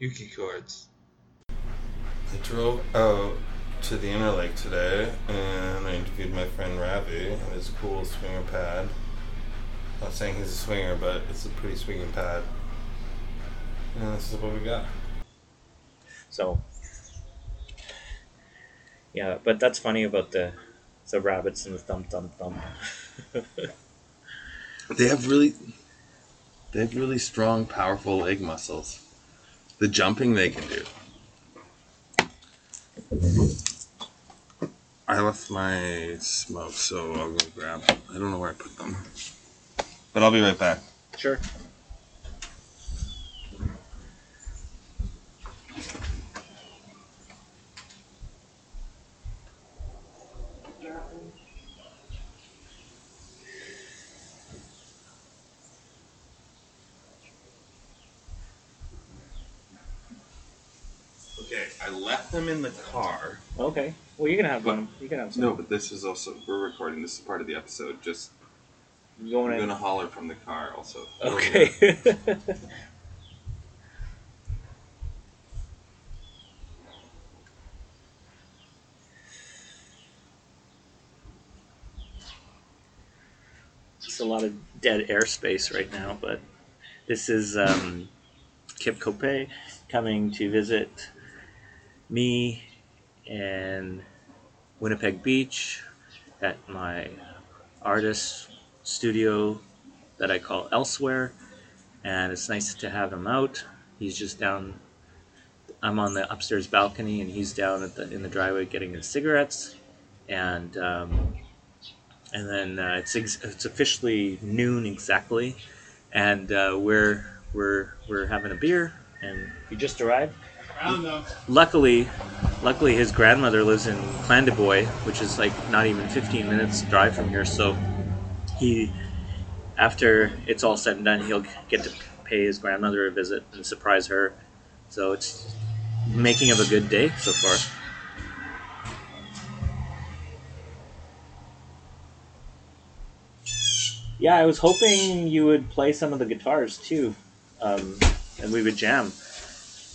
Yuki chords. I drove out to the Interlake today and I interviewed my friend Ravi at his cool swinger pad. Not saying he's a swinger, but it's a pretty swinging pad. And this is what we got. So, yeah, but that's funny about the the rabbits and the thump thump thump. They have really, they have really strong, powerful leg muscles. The jumping they can do. I left my smoke, so I'll go grab. I don't know where I put them, but I'll be right back. Sure. Okay, I left them in the car. Okay. Well, you can have But- one. You can have some. No, but this is also we're recording. This is part of the episode. Just You going I'm in? gonna holler from the car also. Okay. It's a lot of dead airspace right now, but this is um, Kip Cope coming to visit me in Winnipeg Beach at my artist studio that I call Elsewhere, and it's nice to have him out. He's just down. I'm on the upstairs balcony, and he's down at the in the driveway getting his cigarettes, and um, and then uh, it's ex- it's officially noon exactly, and uh, we're we're we're having a beer, and he just arrived. Luckily, luckily his grandmother lives in Clandeboye, which is like not even 15 minutes drive from here. So he, after it's all said and done, he'll get to pay his grandmother a visit and surprise her. So it's making of a good day so far. Yeah, I was hoping you would play some of the guitars too, um, and we would jam.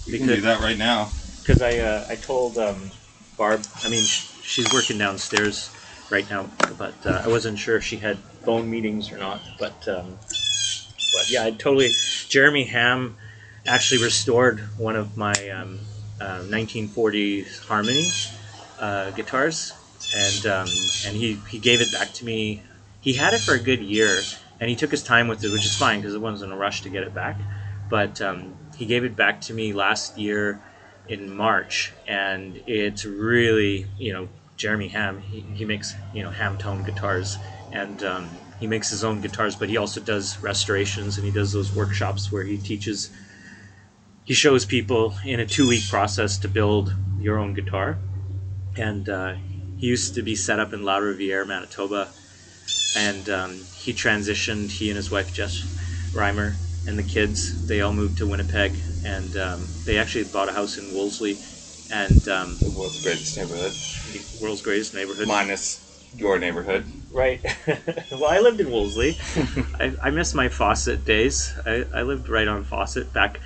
We can do that right now. Because I uh, I told um, Barb. I mean, sh- she's working downstairs right now, but uh, I wasn't sure if she had phone meetings or not. But um, but yeah, I totally. Jeremy Ham actually restored one of my um, uh, 1940s Harmony uh, guitars, and um, and he he gave it back to me. He had it for a good year, and he took his time with it, which is fine because it wasn't a rush to get it back. But um, he gave it back to me last year in March, and it's really, you know, Jeremy Ham. He, he makes, you know, ham tone guitars, and um, he makes his own guitars, but he also does restorations and he does those workshops where he teaches, he shows people in a two week process to build your own guitar. And uh, he used to be set up in La Riviere, Manitoba, and um, he transitioned, he and his wife, Jess Reimer, and the kids, they all moved to Winnipeg, and um, they actually bought a house in Wolseley, and um, The world's greatest neighborhood. the world's greatest neighborhood. Minus your neighborhood. Right. well, I lived in Wolseley. I, I miss my Fawcett days. I, I lived right on Fawcett back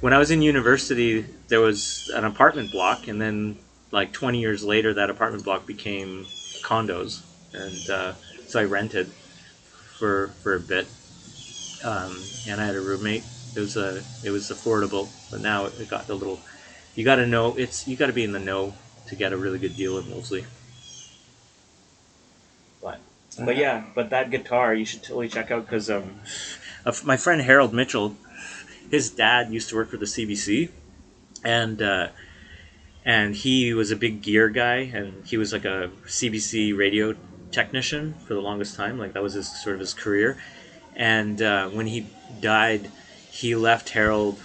when I was in university. There was an apartment block, and then like 20 years later, that apartment block became condos, and uh, so I rented for for a bit. Um, and I had a roommate. It was a it was affordable, but now it got a little. You got to know it's you got to be in the know to get a really good deal in Wolseley. But but yeah, but that guitar you should totally check out because um, uh, my friend Harold Mitchell, his dad used to work for the CBC, and uh, and he was a big gear guy, and he was like a CBC radio technician for the longest time. Like that was his sort of his career. And uh, when he died, he left Harold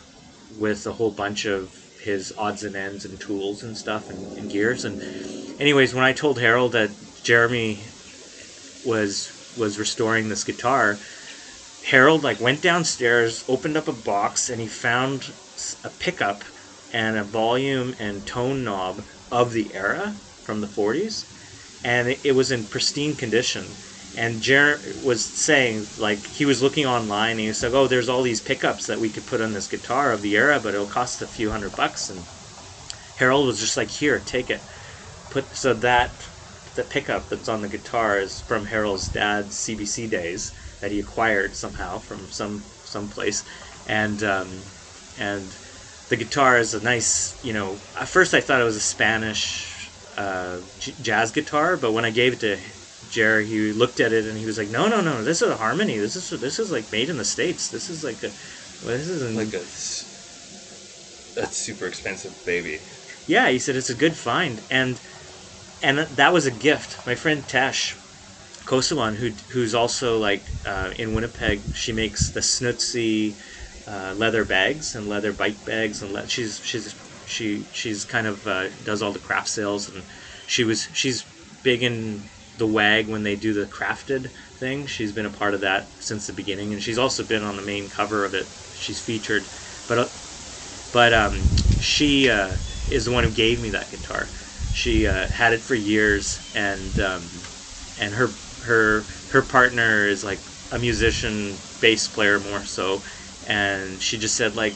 with a whole bunch of his odds and ends and tools and stuff and, and gears. And anyways, when I told Harold that Jeremy was was restoring this guitar, Harold like went downstairs, opened up a box, and he found a pickup and a volume and tone knob of the era from the 40s, and it, it was in pristine condition. And Jer was saying like he was looking online and he was like, oh, there's all these pickups that we could put on this guitar of the era, but it'll cost a few hundred bucks. And Harold was just like, here, take it. Put so that the pickup that's on the guitar is from Harold's dad's CBC days that he acquired somehow from some some place, and um, and the guitar is a nice, you know. At first, I thought it was a Spanish uh, j- jazz guitar, but when I gave it to Jerry, he looked at it and he was like, "No, no, no, this is a harmony. This is this is like made in the states. This is like a, well, this is Like a s- that super expensive baby. yeah." He said it's a good find, and and that was a gift. My friend Tash Kosawan, who who's also like uh, in Winnipeg, she makes the Snootsy uh, leather bags and leather bike bags, and le- she's she's she she's kind of uh, does all the craft sales, and she was she's big in the WAG when they do the crafted thing. She's been a part of that since the beginning, and she's also been on the main cover of it. She's featured, but uh, but um, she uh, is the one who gave me that guitar. She uh, had it for years, and um, and her her her partner is like a musician, bass player more so, and she just said like,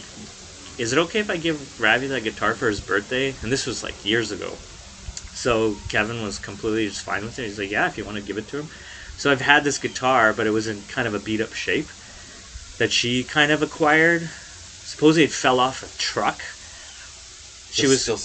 "Is it okay if I give Ravi that guitar for his birthday?" And this was like years ago. So Kevin was completely just fine with it. He's like, "Yeah, if you want to give it to him." So I've had this guitar, but it was in kind of a beat up shape that she kind of acquired. Supposedly it fell off a truck. She was still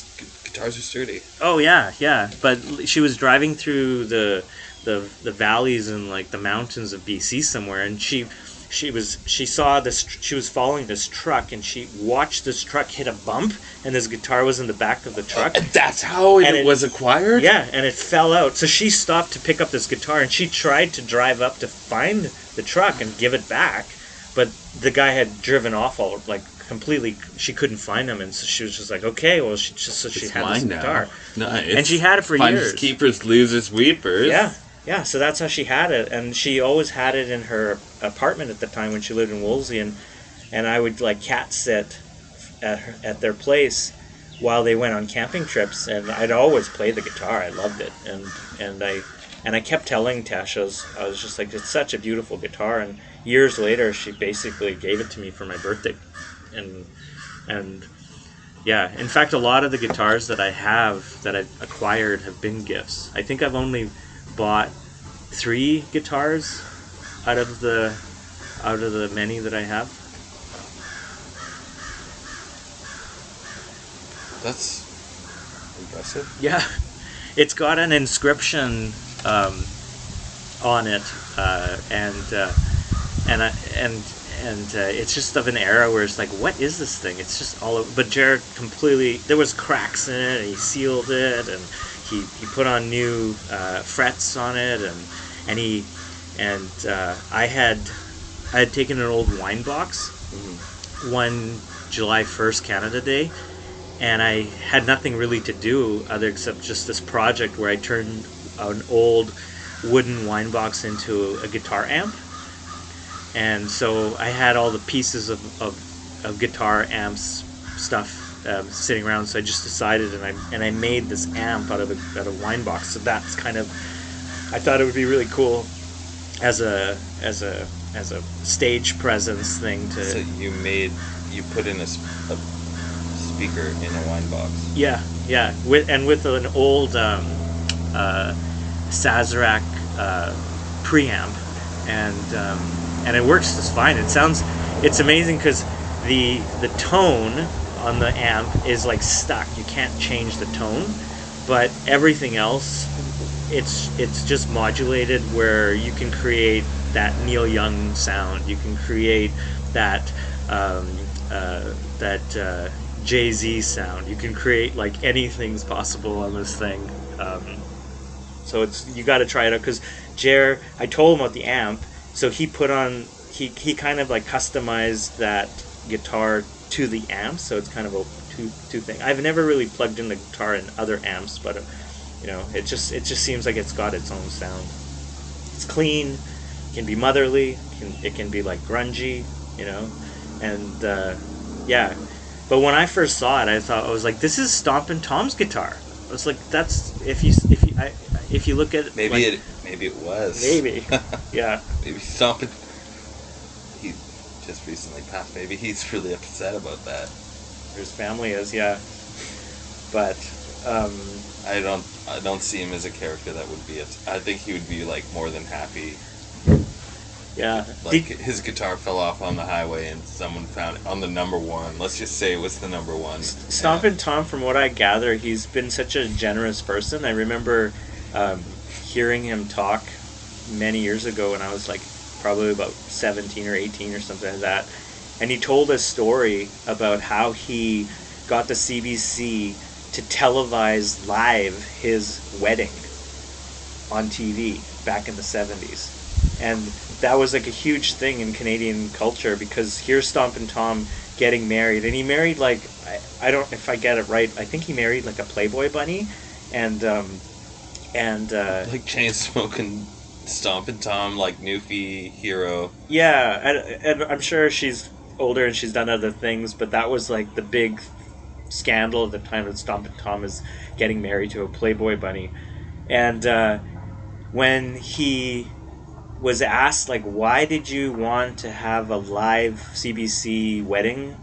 guitars are sturdy. Oh yeah, yeah. But she was driving through the the the valleys and like the mountains of BC somewhere, and she she was she saw this she was following this truck, and she watched this truck hit a bump, and this guitar was in the back of the truck. And that's how it, it- was acquired. Yeah, and it fell out. So she stopped to pick up this guitar, and she tried to drive up to find the truck and give it back, but the guy had driven off all like completely. She couldn't find him, and so she was just like, okay, well, she just so she It's had this now. guitar. Nice. And she had it for Finders years. keepers, losers, weepers. Yeah, yeah. So that's how she had it, and she always had it in her apartment at the time when she lived in Wolseley, and and I would like cat sit at her, at their place while they went on camping trips, and I'd always play the guitar. I loved it, and and I and I kept telling Tasha, I was, I was just like, it's such a beautiful guitar, and years later, she basically gave it to me for my birthday, and and. Yeah, in fact, a lot of the guitars that I have that I've acquired have been gifts. I think I've only bought three guitars out of the out of the many that I have. That's impressive. Yeah, it's got an inscription um, on it, uh, and uh, and I, and and uh, it's just of an era where it's like, what is this thing? It's just all over. But Jared completely there was cracks in it, and he sealed it, and he, he put on new uh, frets on it, and and he and uh, I had I had taken an old wine box one July first Canada Day and I had nothing really to do other except just this project where I turned an old wooden wine box into a guitar amp. And so I had all the pieces of, of, of guitar amps stuff um, sitting around. So I just decided, and I and I made this amp out of a, out of wine box. So that's kind of I thought it would be really cool as a as a as a stage presence thing to So you made, you put in a speaker in a wine box. Yeah, yeah, with and with an old um, uh, Sazerac uh, preamp, and um, and it works just fine. It sounds, it's amazing because the the tone on the amp is like stuck. You can't change the tone, but everything else, it's it's just modulated where you can create that Neil Young sound. You can create that um, uh, that uh, Jay Z sound. You can create like anything's possible on this thing. Um, so it's you got to try it out because Jer. I told him about the amp, so he put on he he kind of like customized that guitar to the amp, so it's kind of a two two thing. I've never really plugged in the guitar in other amps, but uh, you know, it just it just seems like it's got its own sound. It's clean, it can be motherly, it can, it can be like grungy, you know, and uh, yeah. But when I first saw it, I thought I was like, this is Stompin' Tom's guitar. I was like, that's if you if you I, if you look at Maybe like, it maybe it was. maybe yeah maybe stomping. He just recently passed. Maybe he's really upset about that. his family is yeah, but um, I don't. I don't see him as a character that would be. I think he would be like more than happy. yeah. Like Did- his guitar fell off on the highway and someone found it on the number one. Let's just say it was the number one. Stompin' Tom, from what I gather, he's been such a generous person. I remember um, hearing him talk many years ago and I was like probably about 17 or 18 or something like that. And he told a story about how he got the CBC to televise live his wedding on TV back in the 70s. And that was like a huge thing in Canadian culture because here's Stompin' Tom getting married. And he married like, I, I don't, if I get it right, I think he married like a Playboy bunny. And, um, and, uh, like chain smoking, Stompin' Tom, like Newfie hero. Yeah, and, and I'm sure she's older and she's done other things, but that was like the big scandal at the time that Stompin' Tom is getting married to a Playboy bunny. And uh, when he was asked, like, why did you want to have a live CBC wedding?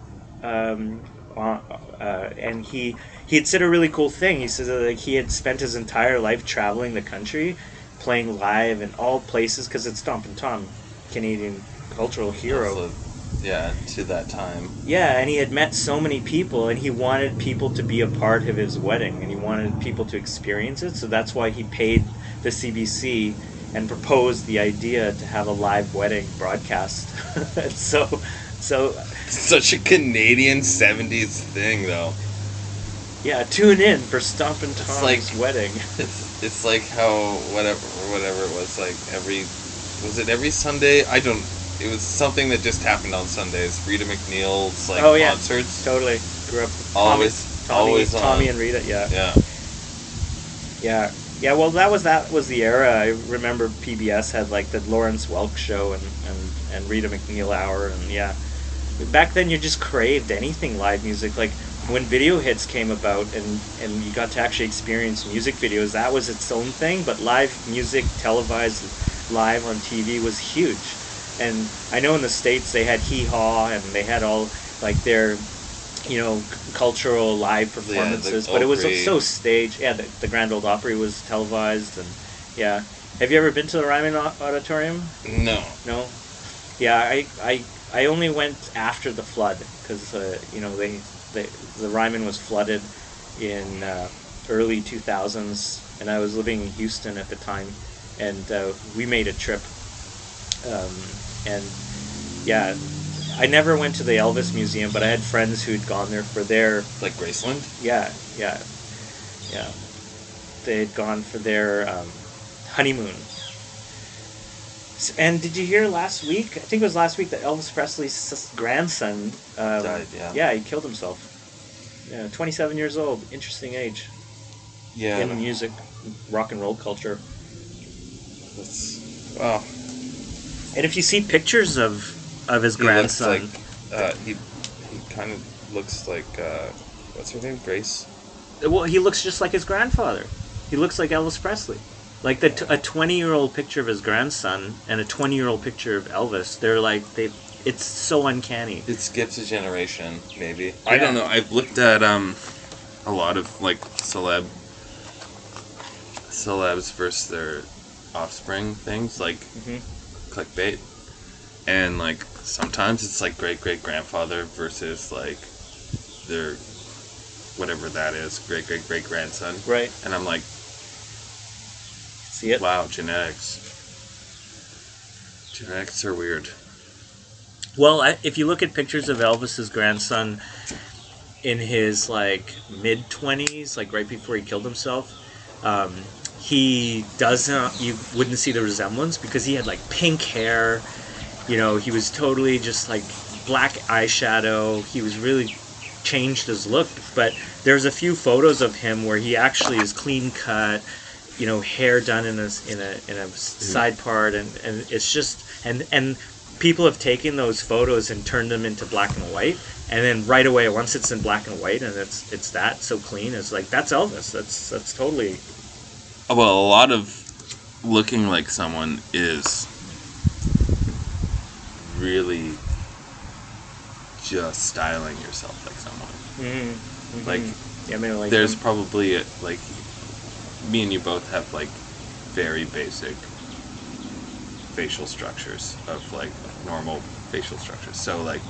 Um, uh, and he he had said a really cool thing. He said that like, he had spent his entire life traveling the country, playing live in all places because it's Stompin' Tom, Canadian cultural hero. Also, yeah, to that time. Yeah, and he had met so many people, and he wanted people to be a part of his wedding, and he wanted people to experience it. So that's why he paid the CBC and proposed the idea to have a live wedding broadcast. So, so Such a Canadian '70s thing, though. Yeah, tune in for Stompin' Tom's like- wedding. It's it's like how whatever whatever it was like every was it every Sunday? I don't. It was something that just happened on Sundays. Rita MacNeil's like Oh, yeah. concerts. Totally grew up. Always- Tommy, always Tommy on. and Rita. Yeah, Yeah, yeah, yeah. Well, that was that was the era. I remember PBS had like the Lawrence Welk show and and and Rita MacNeil hour, and yeah. Back then, you just craved anything live music. Like when video hits came about, and and you got to actually experience music videos. That was its own thing. But live music, televised live on TV, was huge. And I know in the states they had Hee Haw, and they had all like their you know, cultural live performances, but it was so staged. Yeah, the, the Grand Ole Opry was televised, and yeah. Have you ever been to the Ryman Auditorium? no. No. Yeah, I I, I only went after the flood because uh, you know they, they the Ryman was flooded in uh, early 2000s, and I was living in Houston at the time, and uh, we made a trip, um, and yeah. I never went to the Elvis Museum, but I had friends who'd gone there for their Like Graceland. yeah, yeah, yeah. They had gone for their um, honeymoon. And did you hear last week? I think it was last week that Elvis Presley's grandson um, Died, yeah. Yeah, he killed himself. Yeah, 27 years old. Interesting age Yeah. in music, rock and roll culture. That's, well, And if you see pictures of of his he looks grandson, like uh, he he kind of looks like uh, what's her name? Grace. well, he looks just like his grandfather. He looks like Elvis Presley. Like the t- a twenty year old picture of his grandson and a twenty year old picture of Elvis. They're like they. It's so uncanny. It skips a generation, maybe. I don't know. I've looked at um a lot of like celeb celebs versus their offspring things like Mhm. clickbait, and like sometimes it's like great great grandfather versus like their whatever that is great great great grandson, Right. and I'm like, See it. wow, genetics. Genetics are weird. Well, I, if you look at pictures of Elvis's grandson in his like mid twenties, like right before he killed himself, um, he doesn't. You wouldn't see the resemblance because he had like pink hair. You know, he was totally just like black eyeshadow. He was really changed his look. But there's a few photos of him where he actually is clean cut. You know, hair done in a in a in a side part, and and it's just and and people have taken those photos and turned them into black and white, and then right away, once it's in black and white and it's it's that so clean, it's like that's Elvis. That's that's totally Well, a lot of looking like someone is really just styling yourself like someone. mm, Like yeah, I mean, like there's um, probably a, like me and you both have like very basic facial structures of like normal facial structures. So like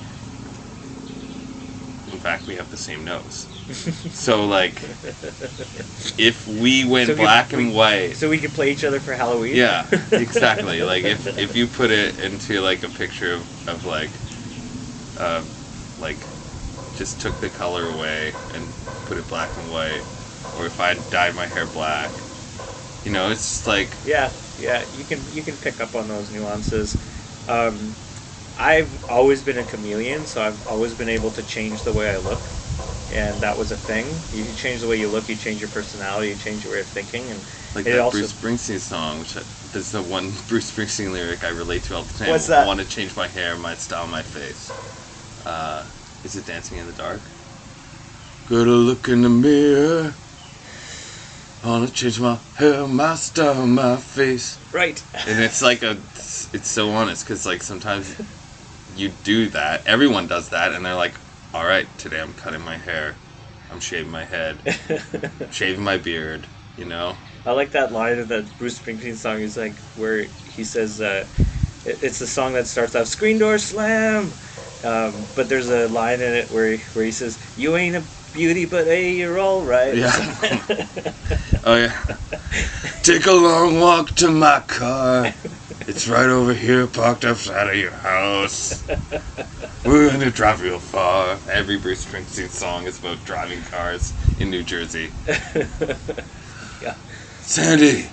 in fact we have the same nose. so like if we went So we- black and white so we could play each other for Halloween. yeah, exactly. like if if you put it into like a picture of, of like uh like just took the color away and put it black and white, or if I dyed my hair black, you know, it's like Yeah, yeah, you can you can pick up on those nuances. Um, I've always been a chameleon, so I've always been able to change the way I look, and that was a thing. You change the way you look, you change your personality, you change your way of thinking, and like It that also- Bruce Springsteen song, which I, there's the one Bruce Springsteen lyric I relate to all the time. What's that? I want to change my hair, my style, my face. Uh, is it Dancing in the Dark? Gotta look in the mirror. I wanna change my hair, my style, my face. right. And it's like a, it's, it's so honest because like sometimes you do that. Everyone does that, and they're like, "All right, today I'm cutting my hair, I'm shaving my head, shaving my beard." You know, I like that line of that Bruce Springsteen song. He's like where he says, uh, it, "It's the song that starts off screen door slam," um, but there's a line in it where he, where he says, "You ain't a beauty, but hey, you're all right." Yeah. oh yeah. Take a long walk to my car. It's right over here, parked outside of your house. We're gonna drive real far. Every Bruce Springsteen song is about driving cars in New Jersey. Yeah. Sandy,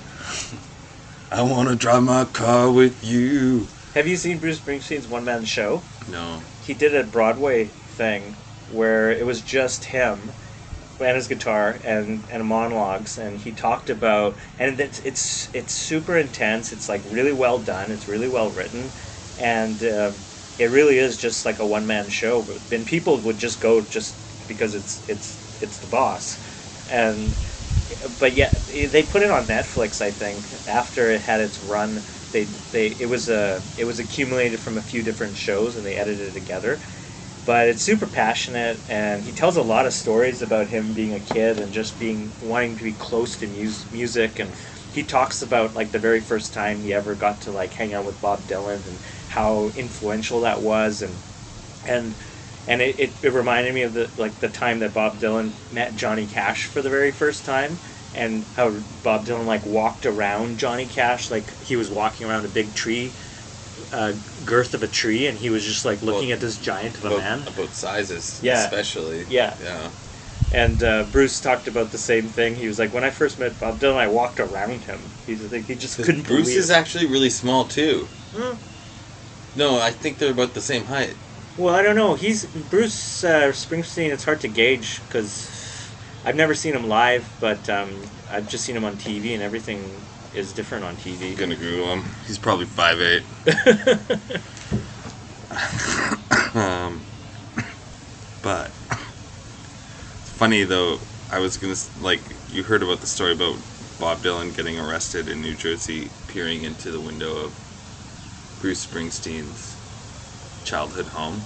I want to drive my car with you. Have you seen Bruce Springsteen's one man show? No. he did a Broadway thing where it was just him and his guitar and and monologues and he talked about and it's it's it's super intense. It's like really well done. It's really well written. And uh, it really is just like a one man show. But then people would just go just because it's it's it's the boss. And but yeah they put it on Netflix I think after it had its run. They they it was a it was accumulated from a few different shows and they edited it together but it's super passionate and he tells a lot of stories about him being a kid and just being wanting to be close to mus- music and he talks about like the very first time he ever got to like hang out with Bob Dylan and how influential that was and and and it, it, it reminded me of the like the time that Bob Dylan met Johnny Cash for the very first time and how Bob Dylan like walked around Johnny Cash like he was walking around a big tree uh, girth of a tree and he was just like looking Well, at this giant of a man about sizes, Yeah. especially. Yeah. Yeah. and uh, Bruce talked about the same thing he was like when I first met Bob Dylan I walked around him he's like he just couldn't Bruce believe is actually really small too. Hmm. No, I think they're about the same height. well I don't know he's Bruce uh, Springsteen it's hard to gauge because I've never seen him live but um, I've just seen him on TV and everything is different on TV I'm gonna Google him. He's probably 5'8. um, but it's funny though. I was gonna like you heard about the story about Bob Dylan getting arrested in New Jersey, peering into the window of Bruce Springsteen's childhood home,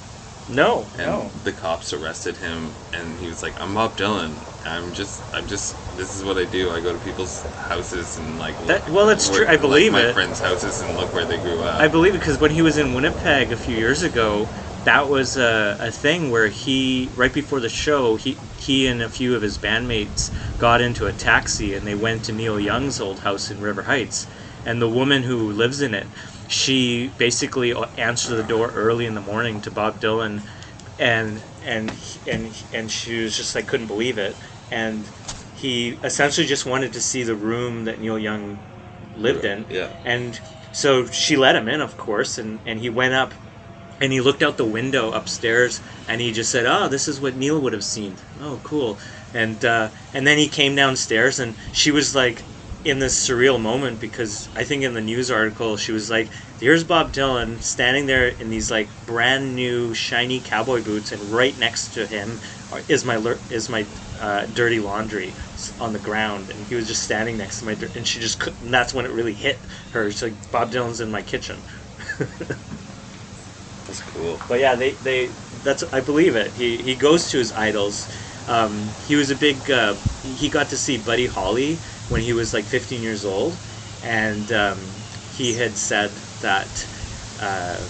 no and no the cops arrested him, and he was like, "I'm Bob Dylan. I'm just, I'm just. This is what I do. I go to people's houses and like. That- well, that's look- true. I like believe my friends' houses and look where they grew up. I believe it because when he was in Winnipeg a few years ago, that was a, a thing where he, right before the show, he he and a few of his bandmates got into a taxi and they went to Neil Young's old house in River Heights, and the woman who lives in it, she basically answered the door early in the morning to Bob Dylan, and and and and she was just like couldn't believe it, and he essentially just wanted to see the room that Neil Young lived in. Yeah. And so she let him in, of course, and, and he went up and he looked out the window upstairs and he just said, Oh, this is what Neil would have seen. Oh, cool. And uh, and then he came downstairs and she was like in this surreal moment because I think in the news article she was like, "Here's Bob Dylan standing there in these like brand new shiny cowboy boots, and right next to him is my is my uh, dirty laundry on the ground, and he was just standing next to my dir- and she just could, and that's when it really hit her. She's like, Bob Dylan's in my kitchen. That's cool. But yeah, they, they that's I believe it. He he goes to his idols. Um, he was a big. Uh, he got to see Buddy Holly when he was like 15 years old, and um, he had said that uh,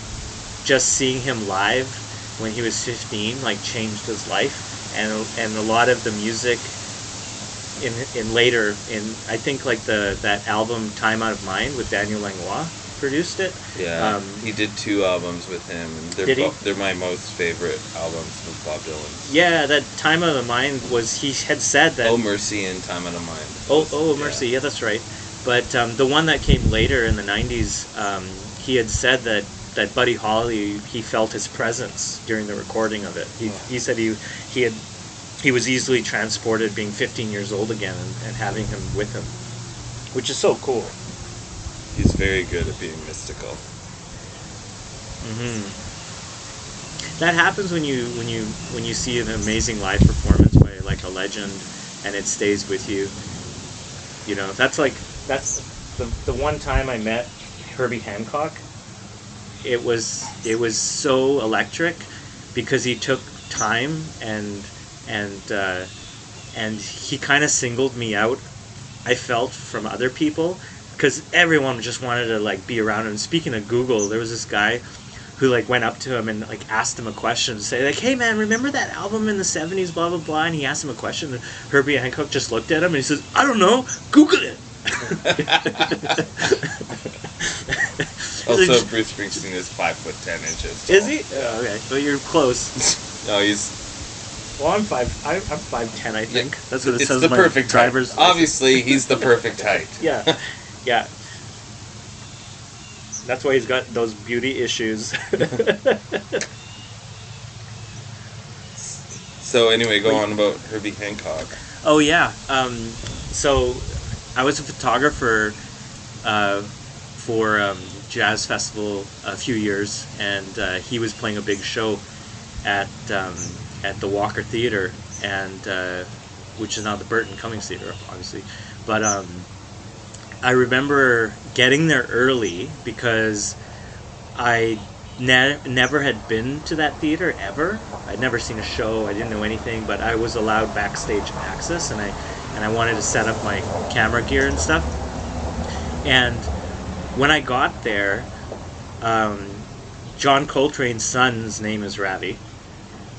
just seeing him live when he was 15 like changed his life, and and a lot of the music in in later in I think like the that album Time Out of Mind with Daniel Lanois produced it. Yeah, Um, he did two albums with him, and they're Did he? they're my most favorite albums with Bob Dylan. Yeah, that time of the mind was he had said that. Oh Mercy and Time of the Mind. oh, oh, Yeah. mercy. Yeah, that's right. But um, the one that came later in the '90s, um, he had said that that Buddy Holly he felt his presence during the recording of it. He, Wow. he said he he had he was easily transported, being 15 years old again, and, and having him with him, which is so cool. He's very good at being mystical. hmm That happens when you when you when you see an amazing live performance by like a legend, and it stays with you. You know, that's like that's the the one time I met Herbie Hancock. It was it was so electric because he took time and and uh, and he kind of singled me out. I felt from other people because everyone just wanted to like be around him. Speaking of Google, there was this guy who like went up to him and like asked him a question, say like, "Hey man, remember that album in the '70s?" Blah blah blah. And he asked him a question, and Herbie Hancock just looked at him and he says, "I don't know. Google it." Also, Bruce Springsteen is five foot ten inches. Is he? Oh, okay, well you're close. No, he's Well, I'm five. I, I'm five ten, I think. That's what it it's says. the perfect driver's. height. Obviously, he's the perfect height. yeah, yeah. That's why he's got those beauty issues. So anyway, go on about Herbie Hancock. Oh yeah. Um, so I was a photographer uh, for um, Jazz Festival a few years, and uh, he was playing a big show at um, at the Walker Theater, and uh, which is now the Burton Cummings Theater, obviously. But um, I remember getting there early because I ne- never had been to that theater ever. I'd never seen a show. I didn't know anything, but I was allowed backstage access, and I and I wanted to set up my camera gear and stuff. And when I got there, um, John Coltrane's son's name is Ravi,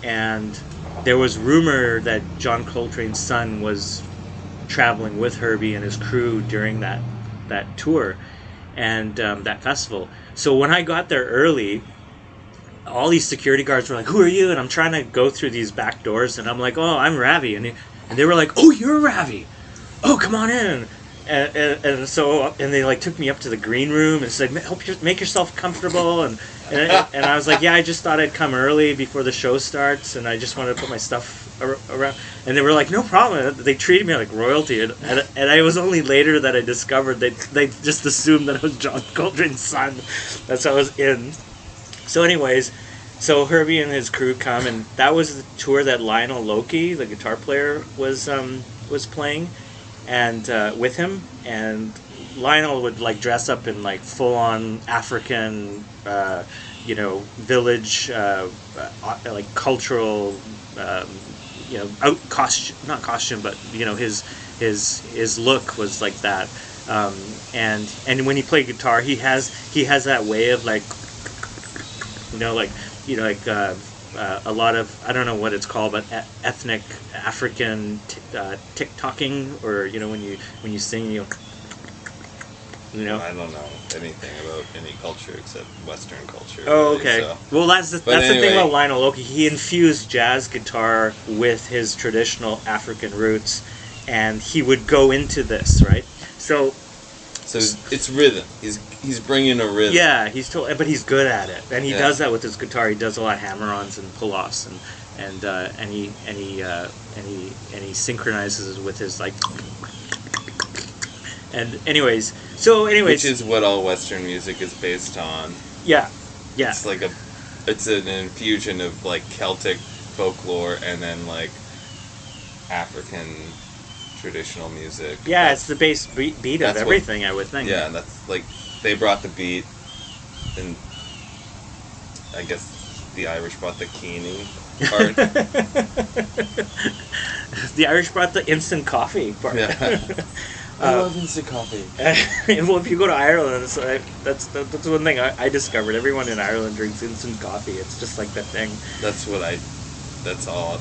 and there was rumor that John Coltrane's son was traveling with Herbie and his crew during that that tour and um, that festival. So when I got there early, all these security guards were like, "Who are you?" And I'm trying to go through these back doors, and I'm like, "Oh, I'm Ravi," and, he, and they were like, "Oh, you're Ravi. Oh, come on in." And, and, and so and they like took me up to the green room and said, "Help your, make yourself comfortable." And, and and I was like, "Yeah, I just thought I'd come early before the show starts, and I just wanted to put my stuff ar- around." And they were like, "No problem." They treated me like royalty, and, and, and I was only later that I discovered they they just assumed that I was John Coltrane's son. That's how I was in. So, anyways, so Herbie and his crew come, and that was the tour that Lionel Loueke, the guitar player, was um, was playing, and uh, with him, and Lionel would like dress up in like full on African, uh, you know, village, uh, uh, like cultural, um, you know, out costume, not costume, but you know, his his his look was like that. Um, and and when he played guitar, he has he has that way of like you know, like you know, like uh, uh, a lot of I don't know what it's called, but ethnic African t- uh, tick tocking, or you know, when you when you sing, you you know. I don't know anything about any culture except Western culture. Oh, really, okay. so. Well, that's the, But that's the thing about Lionel Loueke. He infused jazz guitar with his traditional African roots, and he would go into this right. So So it's, rhythm. He's he's bringing a rhythm. Yeah, he's but he's good at it, and he Yeah. does that with his guitar. He does a lot of hammer-ons and pull-offs, and and uh, and he and he uh, and he and he synchronizes with his like, And anyways, so anyways, Which is what all Western music is based on. yeah, yeah, It's like a, it's an infusion of like Celtic folklore and then like African traditional music. yeah. It's the base beat, beat of That's what- everything. I would think. Yeah, that's like they brought the beat, and I guess the Irish brought the keening part. the Irish brought the instant coffee part. yeah. I I Uh, love instant coffee. well, if you go to Ireland, it's like, that's that, that's one thing I, I discovered. Everyone in Ireland drinks instant coffee. It's just like the thing. That's what I. That's all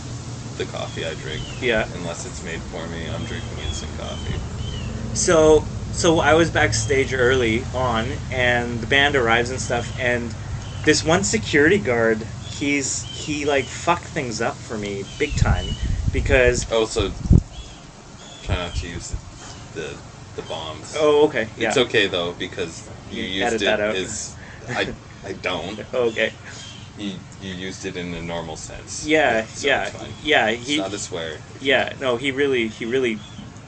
the coffee I drink. Yeah. Unless it's made for me, I'm drinking instant coffee. So so I was backstage early on, and the band arrives and stuff, and this one security guard, he's he like fucked things up for me big time, because Also, try not to use the the bombs. oh okay yeah It's okay though because you You used it that out. as I I don't. okay You you used it in a normal sense. yeah So yeah It's yeah It's he not a swear. yeah no he really he really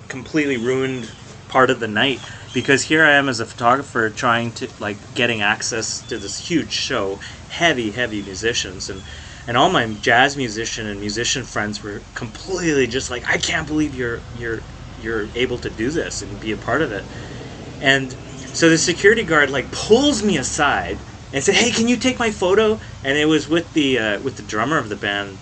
completely ruined part of the night because here I am as a photographer trying to like getting access to this huge show heavy heavy musicians and and all my jazz musician and musician friends were completely just like I can't believe you're you're you're able to do this and be a part of it. And so the security guard like pulls me aside and said hey can you take my photo? And it was with the uh, with the drummer of the band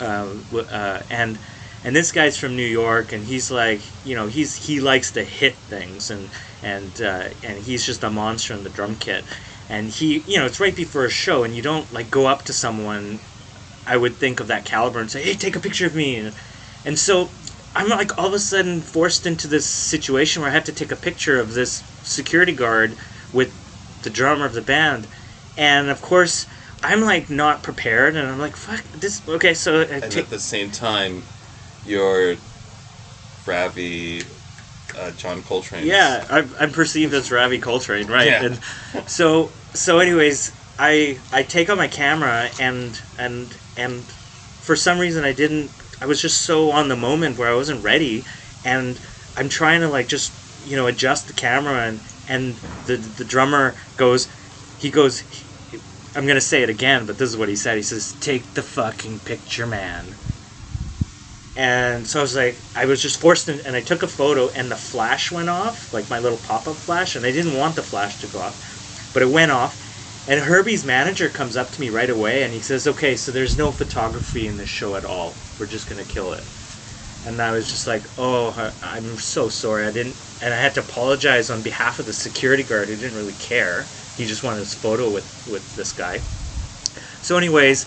uh, uh, and and this guy's from New York, and he's like, you know, he's he likes to hit things, and and uh, and he's just a monster in the drum kit, and he, you know, it's right before a show, and you don't like go up to someone, I would think of that caliber and say, hey, take a picture of me, and and so I'm like all of a sudden forced into this situation where I have to take a picture of this security guard with the drummer of the band, and of course. I'm like not prepared, and I'm like, "Fuck this." Okay, so I And at the same time, you're Ravi, uh, John Coltrane. Yeah, I'm, I'm perceived as Ravi Coltrane, right? Yeah. And so, so, anyways, I I take out my camera and and and for some reason I didn't. I was just so on the moment where I wasn't ready, and I'm trying to like just you know adjust the camera and and the the drummer goes, he goes. I'm gonna say it again, but this is what he said. He says, "Take the fucking picture, man." And so I was like, I was just forced in, and I took a photo, and the flash went off, like my little pop up flash, and I didn't want the flash to go off, but it went off. And Herbie's manager comes up to me right away, and he says, "Okay, so there's no photography in this show at all. We're just gonna kill it." And I was just like, "Oh, I'm so sorry. I didn't," and I had to apologize on behalf of the security guard who didn't really care. He just wanted his photo with with this guy. So, anyways,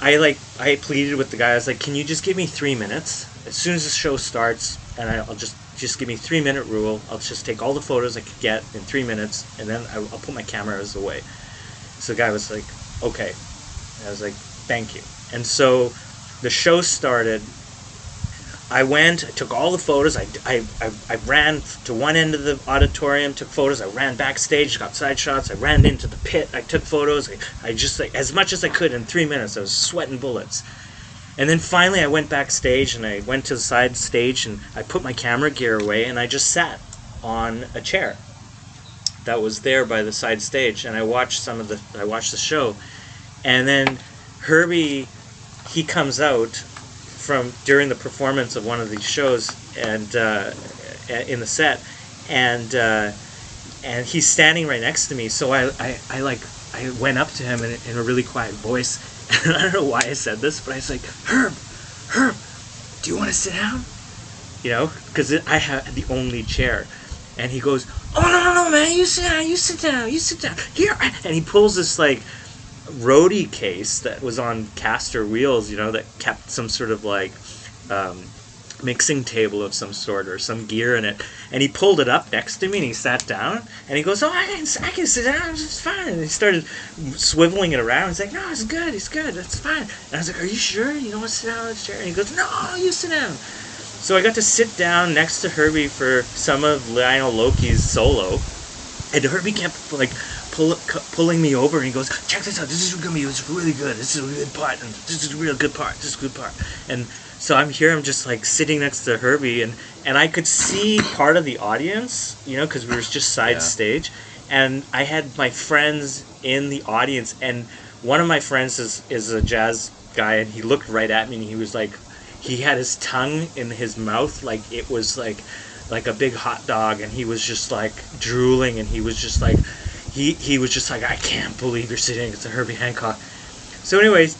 I like I pleaded with the guy. I was like, "Can you just give me three minutes? As soon as the show starts, and I'll just just give me three minute rule. I'll just take all the photos I could get in three minutes, and then I'll put my cameras away." So the guy was like, "Okay." And I was like, "Thank you." And so the show started. I went, I took all the photos. I, I, I, I ran to one end of the auditorium, took photos. I ran backstage, got side shots. I ran into the pit. I took photos. I, I just, like, as much as I could in three minutes. I was sweating bullets. And then finally, I went backstage and I went to the side stage and I put my camera gear away and I just sat on a chair that was there by the side stage and I watched some of the I watched the show. And then Herbie he comes out from during the performance of one of these shows and uh, in the set and uh, and he's standing right next to me. So I, I, I like I went up to him in, in a really quiet voice. And I don't know why I said this but I was like Herb Herb do you want to sit down? You know because I have the only chair. And he goes oh no no no man you sit down you sit down you sit down. Here and he pulls this like roadie case that was on caster wheels, you know, that kept some sort of like um, mixing table of some sort or some gear in it. And he pulled it up next to me and he sat down and he goes, "Oh, I can, I can sit down. It's fine." And he started swiveling it around. He's like, "No, it's good. It's good. That's fine." And I was like, "Are you sure you don't want to sit down on this chair?" And he goes, "No, you sit down." So I got to sit down next to Herbie for some of Lionel Loueke's solo, and Herbie kept like pull, pulling me over, and he goes, "Check this out. This is gonna be is really good. This is a good part, and this is a real good part. This is a good part." And so I'm here. I'm just like sitting next to Herbie, and and I could see part of the audience, you know, because we were just side Yeah. stage, and I had my friends in the audience, and one of my friends is is a jazz guy, and he looked right at me, and he was like, he had his tongue in his mouth, like it was like like a big hot dog, and he was just like drooling, and he was just like, he he was just like, I can't believe you're sitting next to Herbie Hancock. So, anyways,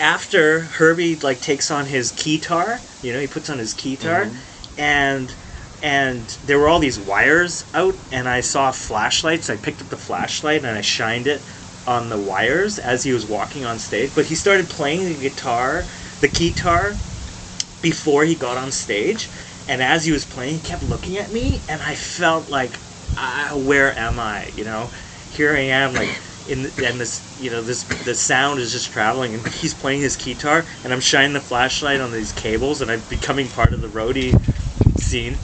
after Herbie like takes on his keytar, you know, he puts on his keytar, mm-hmm. and and there were all these wires out, and I saw flashlights. I picked up the flashlight and I shined it on the wires as he was walking on stage. But he started playing the guitar, the keytar, before he got on stage. And as he was playing, he kept looking at me, and I felt like, ah, where am I? You know, here I am, like in the, and this, you know, this the sound is just traveling, and he's playing his guitar, and I'm shining the flashlight on these cables, and I'm becoming part of the roadie scene.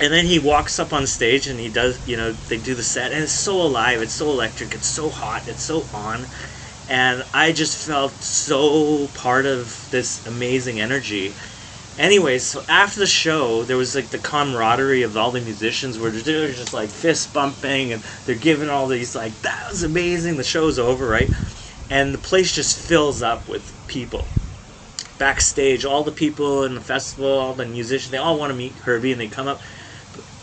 And then he walks up on stage, and he does, you know, they do the set, and it's so alive, it's so electric, it's so hot, it's so on, and I just felt so part of this amazing energy. Anyways, so after the show, there was like the camaraderie of all the musicians where they're just like fist bumping and they're giving all these like that was amazing. The show's over, right? And the place just fills up with people. Backstage, all the people in the festival, all the musicians, they all want to meet Herbie and they come up.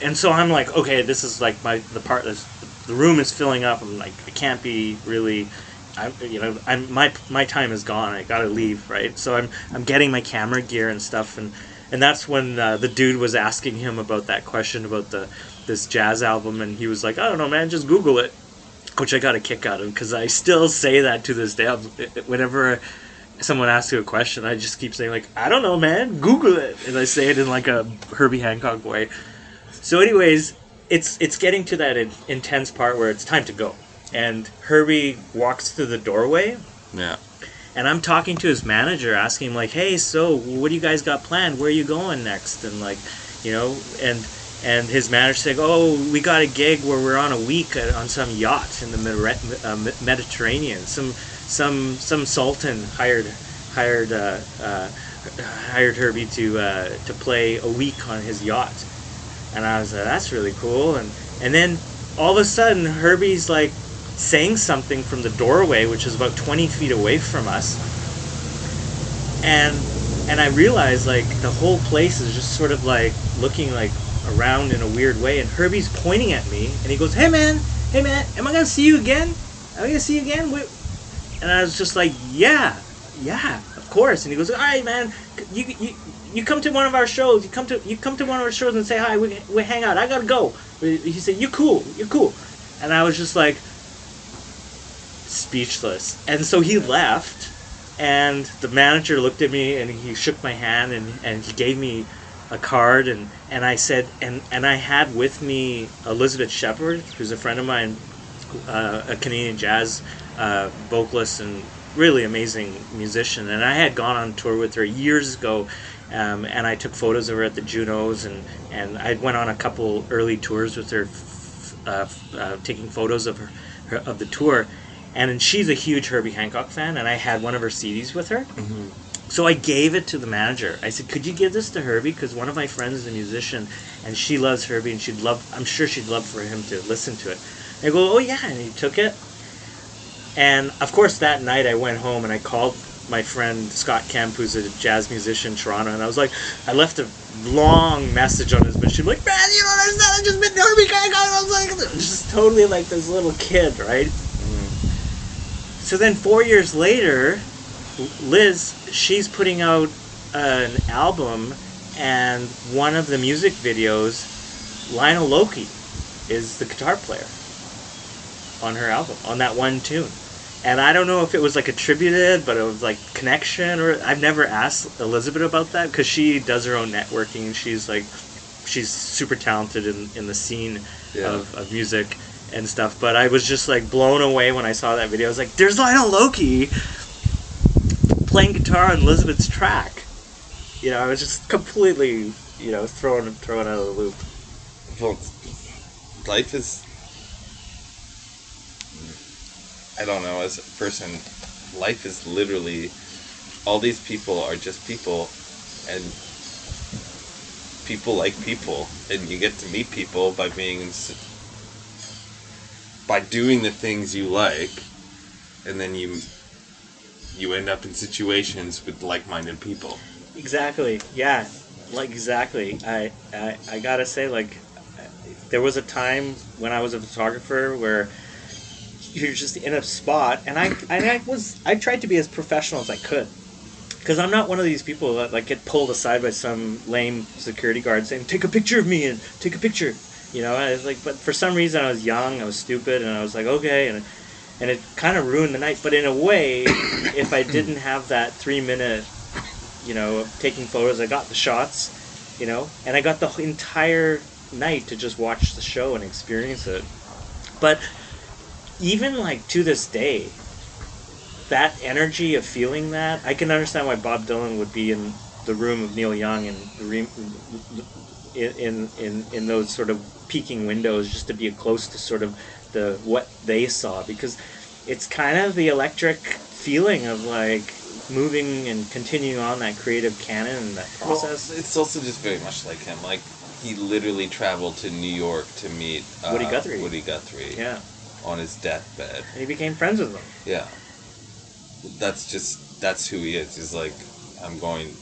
And so I'm like, okay, this is like my the part that's the room is filling up. I'm like, I can't be really I'm, you know, I'm my my time is gone. I gotta leave, right? So I'm I'm getting my camera gear and stuff, and and that's when uh, the dude was asking him about that question about the this jazz album, and he was like, I don't know, man, just Google it, which I got a kick out of because I still say that to this day. Whenever someone asks you a question, I just keep saying like, I don't know, man, Google it, and I say it in like a Herbie Hancock way. So, anyways, it's it's getting to that intense part where it's time to go, and Herbie walks through the doorway, Yeah. and I'm talking to his manager, asking him like, "Hey, so what do you guys got planned? Where are you going next?" And like, you know, and and his manager saying, "Oh, we got a gig where we're on a week on some yacht in the uh, Me- Mediterranean. Some some some sultan hired hired uh, uh, hired Herbie to uh, to play a week on his yacht." And I was like, "That's really cool." And and then all of a sudden, Herbie's like saying something from the doorway, which is about 20 feet away from us. And and I realized like the whole place is just sort of like looking like around in a weird way. And Herbie's pointing at me, and he goes, "Hey man, hey man, am I gonna see you again? Am I gonna see you again?" Wait. And I was just like, "Yeah, yeah, of course." And he goes, "All right, man, you you." You come to one of our shows. You come to you come to one of our shows and say hi. We, we hang out. I gotta go. He said, "You cool. You cool." And I was just like, speechless. And so he left, and the manager looked at me and he shook my hand and, and he gave me a card and, and I said and, and I had with me Elizabeth Shepherd, who's a friend of mine, uh, a Canadian jazz uh, vocalist and really amazing musician. And I had gone on tour with her years ago. Um, and I took photos of her at the Junos, and, and I went on a couple early tours with her, uh, uh, taking photos of her, her of the tour and she's a huge Herbie Hancock fan, and I had one of her CDs with her. Mm-hmm. So I gave it to the manager. I said, "Could you give this to Herbie? Because one of my friends is a musician, and she loves Herbie, and she'd love. I'm sure she'd love for him to listen to it." I go, "Oh yeah," and he took it. And of course, that night I went home and I called my friend Scott Kemp, who's a jazz musician in Toronto, and I was like, I left a long message on his machine, like, man, you don't understand, I just met Herbie Hancock. I was like, just totally like this little kid, right? So then four years later, Liz, she's putting out an album, and one of the music videos, Lionel Loueke is the guitar player on her album, on that one tune. And I don't know if it was like attributed, but it was like connection, or I've never asked Elizabeth about that because she does her own networking. She's like, she's super talented in, in the scene Yeah. of, of music and stuff. But I was just like blown away when I saw that video. I was like, "There's Lionel Loueke playing guitar on Elizabeth's track." You know, I was just completely, you know, thrown thrown out of the loop. Well, life is I don't know, as a person, life is literally all these people are just people, and people like people, and you get to meet people by being by doing the things you like, and then you you end up in situations with like-minded people. Exactly. Yeah. Like exactly. I I, I gotta say like there was a time when I was a photographer where you're just in a spot and I and I was I tried to be as professional as I could. Because I'm not one of these people that like get pulled aside by some lame security guard saying, "Take a picture of me and take a picture," you know. I was like, but for some reason I was young, I was stupid, and I was like, okay, and and it kind of ruined the night. But in a way, if I didn't have that three minute you know, of taking photos. I got the shots, you know, and I got the entire night to just watch the show and experience it. But even like to this day, that energy of feeling that, I can understand why Bob Dylan would be in the room of Neil Young and in, in in in those sort of peeking windows just to be close to sort of the what they saw because it's kind of the electric feeling of like moving and continuing on that creative canon and that process. Well, it's also just very much like him. Like he literally traveled to New York to meet uh, Woody Guthrie. Woody Guthrie yeah, on his deathbed. and he became friends with them. Yeah, that's just that's who he is. He's like, I'm going.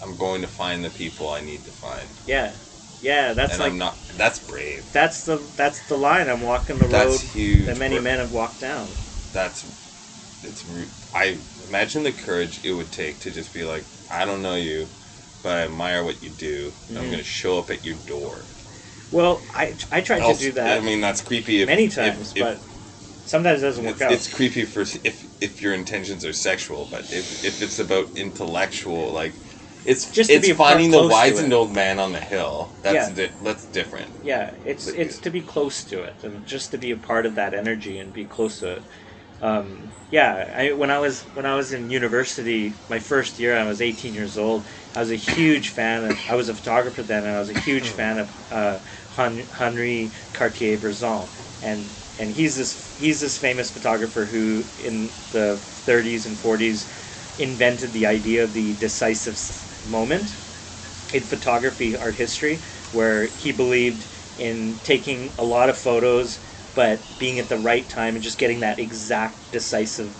I'm going to find the people I need to find, Yeah, yeah, that's and like I'm not. That's brave. that's the that's the line. I'm walking the That's road huge. that many bra- men have walked down. That's it's. I imagine the courage it would take to just be like, I don't know you, but I admire what you do. and I'm mm-hmm. going to show up at your door. Well, I I tried Else- to do that I mean, that's creepy. If, many times, if- but sometimes it doesn't work it's, out. it's creepy for if if your intentions are sexual, but if if it's about intellectual, like it's Just it's be finding the close to wizened it. old man on the hill. That's Yeah. di- that's different. Yeah, it's But- it's to be close to it and just to be a part of that energy and be close to it. Um, yeah, I, when I was when I was in university, my first year, I was 18 years old. I was a huge fan. Of, I was a photographer then, and I was a huge fan of uh, Henri Cartier-Bresson, and and he's this he's this famous photographer who in the 30s and 40s invented the idea of the decisive moment in photography art history where he believed in taking a lot of photos but being at the right time and just getting that exact decisive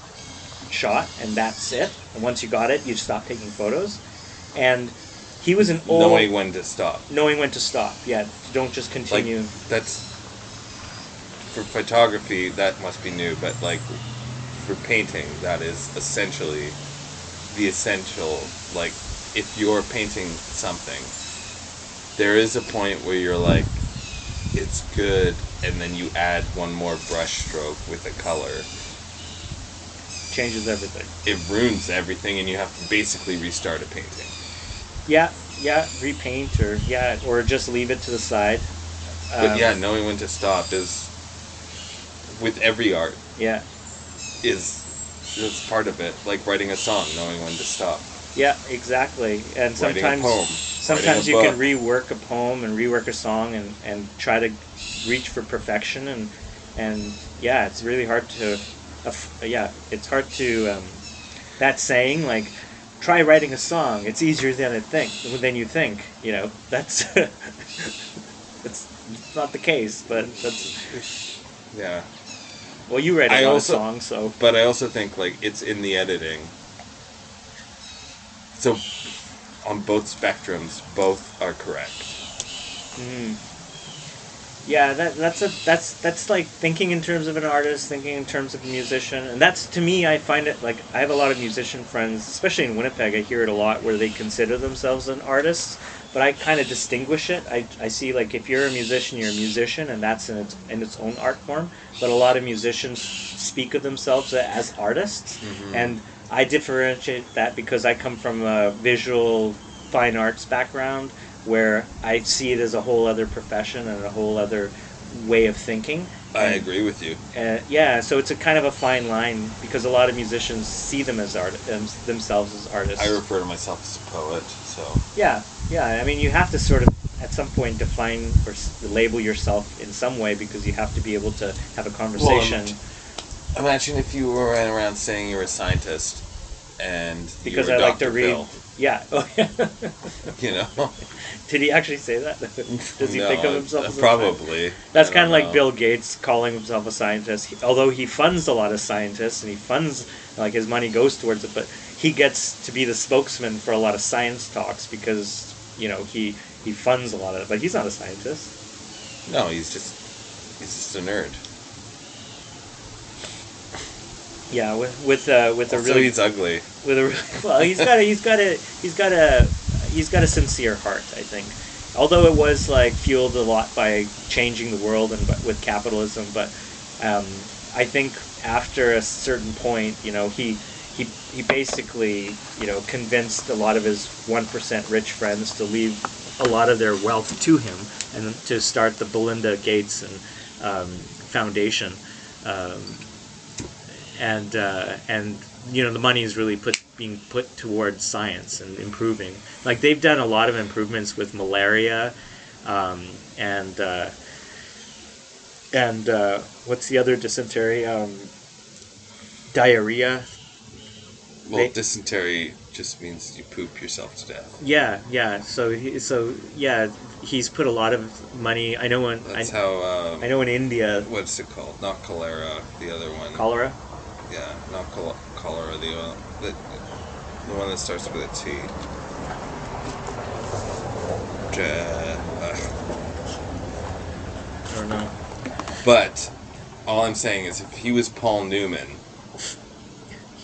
shot and that's it and once you got it you stop taking photos and he was an old Knowing when to stop. knowing when to stop yeah don't just continue That's for photography. That must be new, but like for painting, that is essentially the essential. Like if you're painting something, there is a point where you're like, it's good, and then you add one more brush stroke with a color. changes everything It ruins everything, and you have to basically restart a painting. yeah yeah repaint or yeah or just leave it to the side But Um, yeah, knowing when to stop is with every art yeah is is part of it. Like writing a song, knowing when to stop. Yeah exactly. And sometimes sometimes you a can rework a poem and rework a song and, and try to reach for perfection and and yeah it's really hard to aff- yeah it's hard to um, that saying like try writing a song. It's easier than it think than you think you know? That's it's not the case but that's Yeah, well you write a I lot also- of songs so. but I also think like it's in the editing. So, on both spectrums, both are correct. Mm. Yeah, that that's a that's that's like thinking in terms of an artist, thinking in terms of a musician, and that's to me. I find it like I have a lot of musician friends, especially in Winnipeg. I hear it a lot where they consider themselves an artist, but I kind of distinguish it. I, I see like if you're a musician, you're a musician, and that's in its in its own art form. But a lot of musicians speak of themselves as artists, and I differentiate that because I come from a visual fine arts background where I see it as a whole other profession and a whole other way of thinking. I And, agree with you. uh, yeah, so it's a kind of a fine line because a lot of musicians see them as art them, themselves as artists. I refer to myself as a poet, so yeah, yeah. I mean, you have to sort of at some point define or label yourself in some way because you have to be able to have a conversation. Imagine if you were running around saying you were a scientist and because I like to Dr. read. Bill, Yeah. Oh, yeah. you know, Did he actually say that? Does he No, think of himself as a probably? That's kind of like know. Bill Gates calling himself a scientist. He- although he funds a lot of scientists and he funds like his money goes towards it, but he gets to be the spokesman for a lot of science talks because you know he he funds a lot of it. But he's not a scientist. No, he's just he's just a nerd. Yeah, with with uh, with a Also, really he's ugly. with a really- well, he's got a he's got a he's got a he's got a sincere heart. I think, although it was like fueled a lot by changing the world and but with capitalism, but um, I think after a certain point, you know, he he he basically you know convinced a lot of his one percent rich friends to leave a lot of their wealth to him and to start the Belinda Gates and um, Foundation. Um, and uh, and you know the money is really put being put towards science and improving. Like they've done a lot of improvements with malaria, um, and uh, and uh, what's the other dysentery? Um, diarrhea. Well, They- dysentery just means you poop yourself to death. Yeah, yeah. So he, so yeah, he's put a lot of money. I know in I, That's how. Uh, I know in India, What's it called? Not cholera. The other one. cholera. Yeah, not chol- cholera. The, uh, the the one that starts with a T. Uh, I don't know. but all I'm saying is, if he was Paul Newman,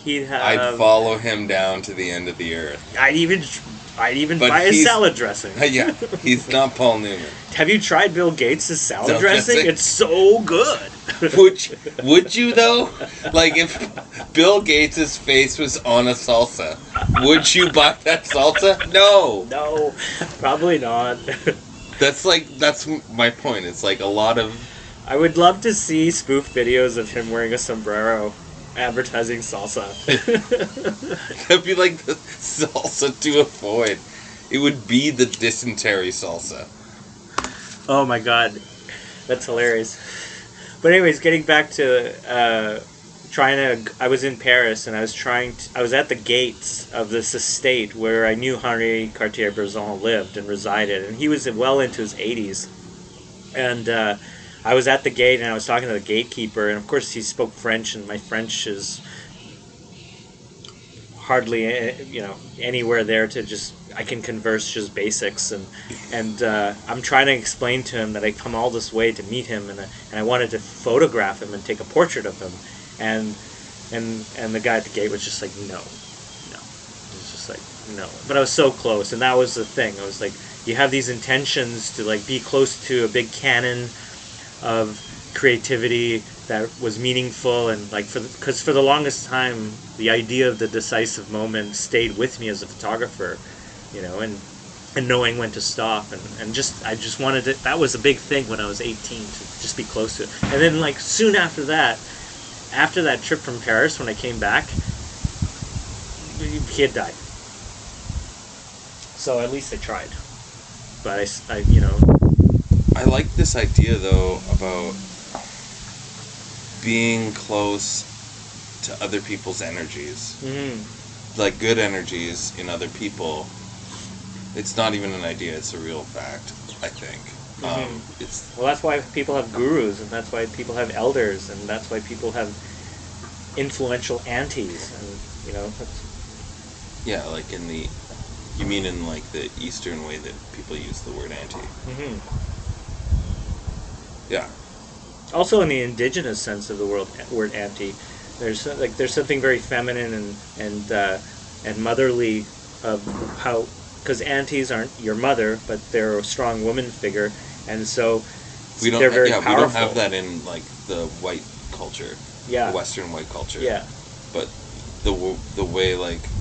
He'd have. I'd follow him down to the end of the earth. I'd even. I'd even But buy his he's- salad dressing. yeah, he's not Paul Newman. Have you tried Bill Gates' salad Salad dressing? dressing? It's so good. Would you, would you though? Like if Bill Gates' face was on a salsa, would you buy that salsa? No. no, probably not. That's like that's my point. It's like a lot of I would love to see spoof videos of him wearing a sombrero advertising salsa. that'd be like the salsa to avoid. It would be the dysentery salsa. oh my god, that's hilarious. But anyways, getting back to uh, trying to, I was in Paris and I was trying. To, I was at the gates of this estate where I knew Henri Cartier-Bresson lived and resided, and he was well into his 80s. And uh, I was at the gate and I was talking to the gatekeeper, and of course he spoke French, and my French is hardly eh, you know anywhere there to just I can converse just basics and and uh, I'm trying to explain to him that I come all this way to meet him and I, and I wanted to photograph him and take a portrait of him. And and and the guy at the gate was just like no no. He was just like no. But I was so close and that was the thing. I was like you have these intentions to like be close to a big canon of creativity that was meaningful and like for because for the longest time the idea of the decisive moment stayed with me as a photographer you know and and knowing when to stop and, and just I just wanted it that was a big thing when I was 18 to just be close to it. And then like soon after that after that trip from Paris when I came back he had died. So at least I tried. But I you know I like this idea though about being close to other people's energies, mm, like good energies in other people. It's not even an idea; it's a real fact. I think. Um, Mhm. it's Well, that's why people have gurus, and that's why people have elders, and that's why people have influential aunties, and you know, that's, yeah, like in the. You mean in like the Eastern way that people use the word anti? hmm Yeah. also in the indigenous sense of the word word auntie. There's like there's something very feminine and and uh, and motherly of how because aunties aren't your mother, but they're a strong woman figure, and so We don't. they're very yeah, powerful. we don't have that in like the white culture, Yeah, Western white culture. yeah, but the the way like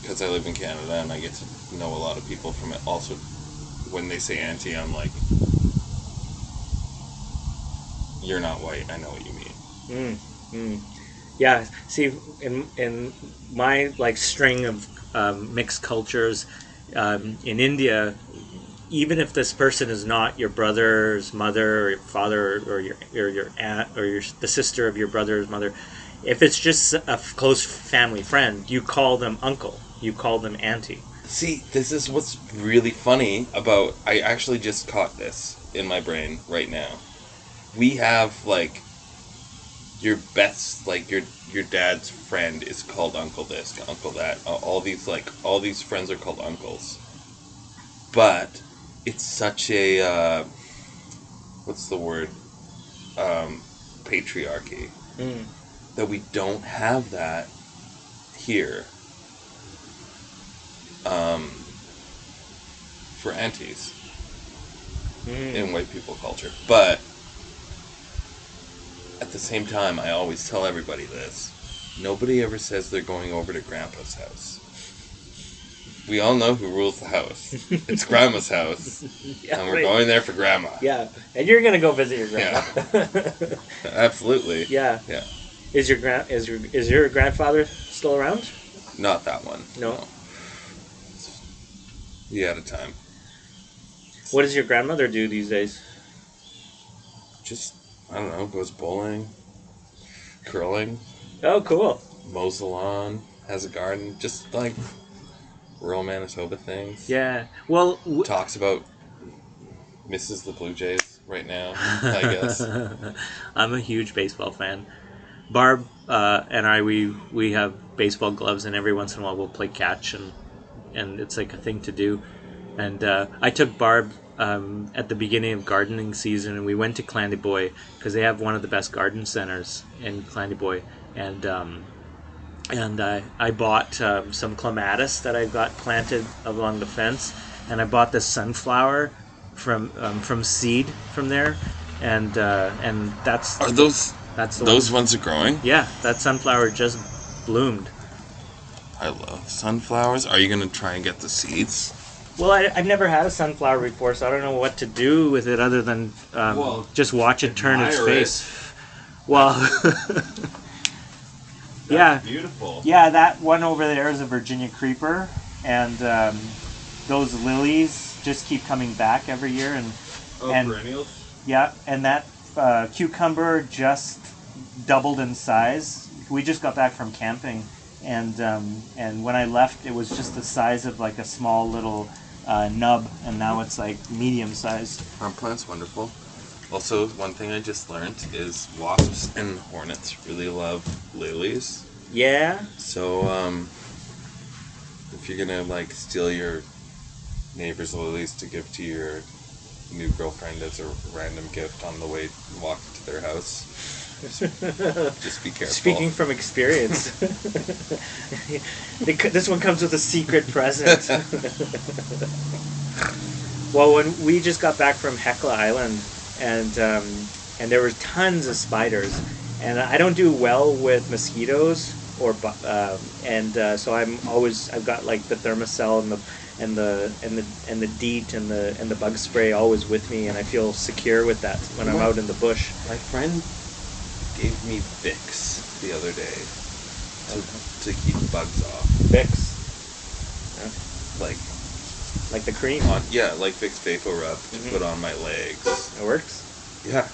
because I live in Canada and I get to know a lot of people from it. Also, when they say auntie, I'm like, you're not white. I know what you mean. Mm, mm. Yeah. See, in in my like string of um, mixed cultures um, in India, even if this person is not your brother's mother or your father or your or your aunt or your the sister of your brother's mother, if it's just a f- close family friend, you call them uncle. You call them auntie. See, this is what's really funny about. I actually just caught this in my brain right now. We have like your best, like your your dad's friend is called uncle this, uncle that. All- these like all these friends are called uncles. But it's such a uh, what's the word? Um, patriarchy Mm. that we don't have that here um, for aunties Mm. in white people culture. But at the same time, I always tell everybody this nobody ever says they're going over to grandpa's house. We all know who rules the house. It's grandma's house, Yeah, and we're right. going there for grandma. Yeah, and you're gonna go visit your grandma. Absolutely. yeah. Yeah. Is your grand is your is your grandfather still around? Not that one. No. He had a time. What does your grandmother do these days? Just, I don't know, goes bowling, curling, Oh, cool. mows the lawn, has a garden, just like rural Manitoba things. Yeah. Well, w- Talks about misses the Blue Jays right now, I guess. I'm a huge baseball fan. Barb uh, and I, we we have baseball gloves, and every once in a while we'll play catch, and and it's like a thing to do. And uh, I took Barb um, at the beginning of gardening season, and we went to Clandeboye because they have one of the best garden centers in Clandeboye, and um, and I I bought um, some clematis that I got planted along the fence, and I bought this sunflower from um, from seed from there, and uh, and that's Are those that's those one. ones are growing? Yeah, that sunflower just bloomed. I love sunflowers. Are you gonna try and get the seeds? Well, I, I've never had a sunflower before, so I don't know what to do with it other than um, Well, just watch it turn its admire it. face. Well, yeah, beautiful. yeah, that one over there is a Virginia creeper, and um, those lilies just keep coming back every year, and Oh, And- perennials. Yeah, and that uh, cucumber just doubled in size. We just got back from camping, and um, and when I left, it was just the size of like a small little uh, nub, and now it's like medium sized. Farm plant's wonderful. Also, one thing I just learned is wasps and hornets really love lilies. Yeah, So, um, if you're gonna like steal your neighbor's lilies to give to your new girlfriend as a random gift on the way walk to their house, just be careful. Speaking from experience, this one comes with a secret present. well, when we just got back from Hecla Island, and um, and there were tons of spiders, and I don't do well with mosquitoes or um and uh, so I'm always I've got like the Thermacell and the and the and the and the DEET and the and the bug spray always with me, and I feel secure with that when I'm out in the bush. My friend gave me Vicks the other day to, to keep bugs off. Vicks, Like like the cream. on yeah, like Vicks VapoRub to Mhm. put on my legs. It works. Yeah,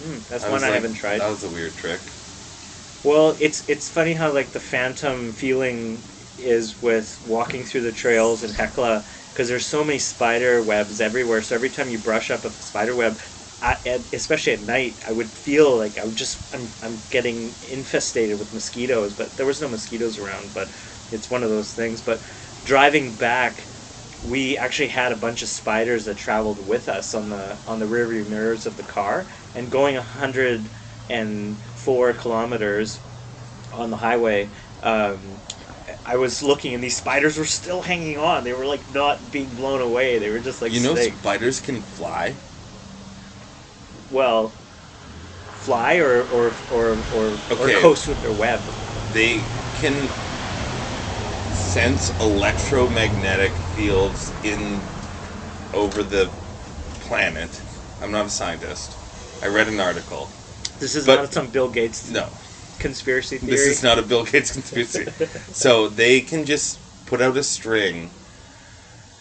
Mm, that's one was I like, haven't tried. That was a weird trick. Well, it's it's funny how like the phantom feeling is with walking through the trails in Hecla because there's so many spider webs everywhere. So every time you brush up a spider web, I, at, especially at night, I would feel like I'm just I'm, I'm getting infestated with mosquitoes. But there was no mosquitoes around. But it's one of those things. But driving back, we actually had a bunch of spiders that traveled with us on the on the rearview mirrors of the car, and going hundred and four kilometers on the highway. Um, I was looking, and these spiders were still hanging on. They were like not being blown away. They were just like you know, snakes. spiders can fly. Well, fly or or or or, Okay. or coast with their web. They can sense electromagnetic fields in over the planet. I'm not a scientist. I read an article. This is But- not some Bill Gates No, conspiracy theory. this is not a Bill Gates conspiracy. so they can just put out a string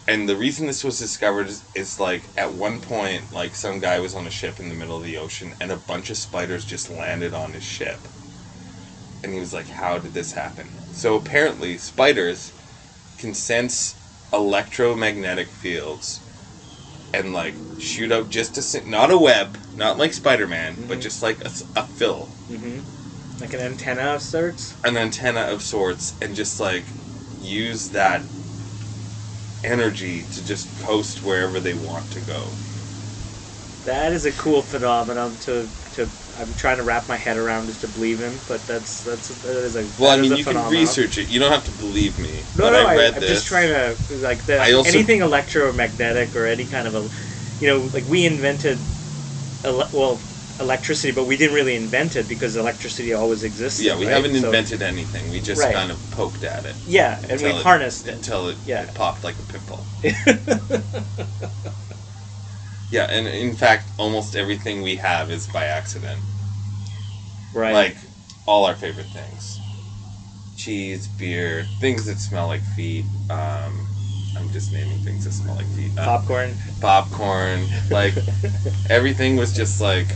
and the reason this was discovered is, is like at one point, like some guy was on a ship in the middle of the ocean, and a bunch of spiders just landed on his ship. And he was like, "How did this happen?" So apparently, spiders can sense electromagnetic fields and like shoot out just a not a web, not like Spider-Man, but Mhm. just like a fill, hmm Like an antenna of sorts. an antenna of sorts, and just like use that energy to just coast wherever they want to go. That is a cool phenomenon to to. I'm trying to wrap my head around just to believe in, but that's that's that is a. Well, I mean, you can research it. You don't have to believe me. No, but no, I I read am this. just trying to like the, I also- anything electromagnetic or any kind of a, you know, like we invented, ele- well, electricity, but we didn't really invent it because electricity always existed. Yeah, we right? haven't So- invented anything. We just Right. kind of poked at it. Yeah, and we it- harnessed it. until it, Yeah. it popped like a pimple. Yeah, and in fact, almost everything we have is by accident. right. Like all our favorite things: cheese, beer, things that smell like feet. Um, I'm just naming things that smell like feet. Uh, popcorn. popcorn. Like everything was just like,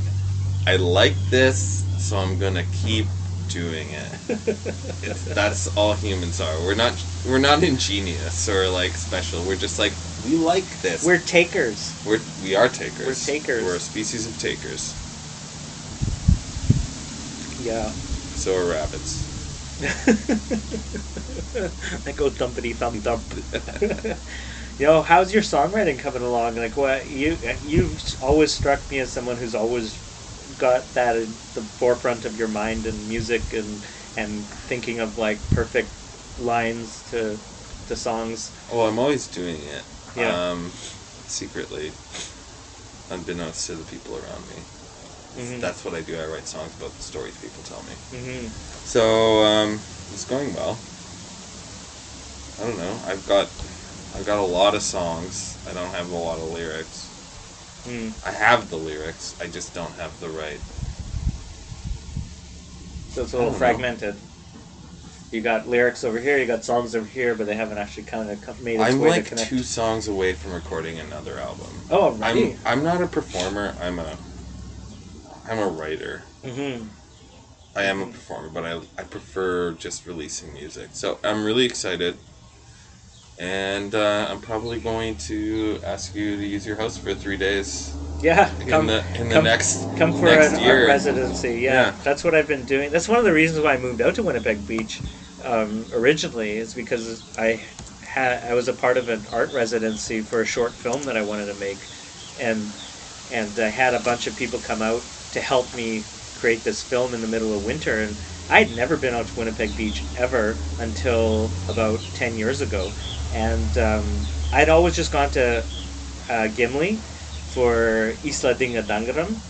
I like this, so I'm gonna keep doing it. It's, that's all humans are. We're not we're not ingenious or like special. We're just like we like this. We're takers. we're we are takers. We're takers. We're a species of takers. Yeah. So are rabbits. I go thumpity thump thump. know, how's your songwriting coming along? Like, what you you've always struck me as someone who's always got that in the forefront of your mind and music and and thinking of like perfect lines to to songs. Oh, I'm always doing it. Yeah. Um, secretly, unbeknownst to the people around me. Mhm. That's what I do. I write songs about the stories people tell me. hmm So um, it's going well. I don't know. I've got I've got a lot of songs. I don't have a lot of lyrics. Mm. I have the lyrics. I just don't have the right. So it's a little don't know. fragmented. You got lyrics over here, you got songs over here, but they haven't actually kind of made its I'm way like to connect. two songs away from recording another album. oh, really? I'm I'm not a performer. I'm a I'm a writer. hmm I am a performer, but I, I prefer just releasing music. So I'm really excited. And uh, I'm probably going to ask you to use your house for three days Yeah, in come the in the come- next come for next an year. art residency. Yeah, Yeah. that's what I've been doing. That's one of the reasons why I moved out to Winnipeg Beach um, originally is because I had I was a part of an art residency for a short film that I wanted to make, and and I had a bunch of people come out to help me create this film in the middle of winter and. I'd never been out to Winnipeg Beach ever until about 10 years ago. And um, I'd always just gone to uh, Gimli for Islendingadagurinn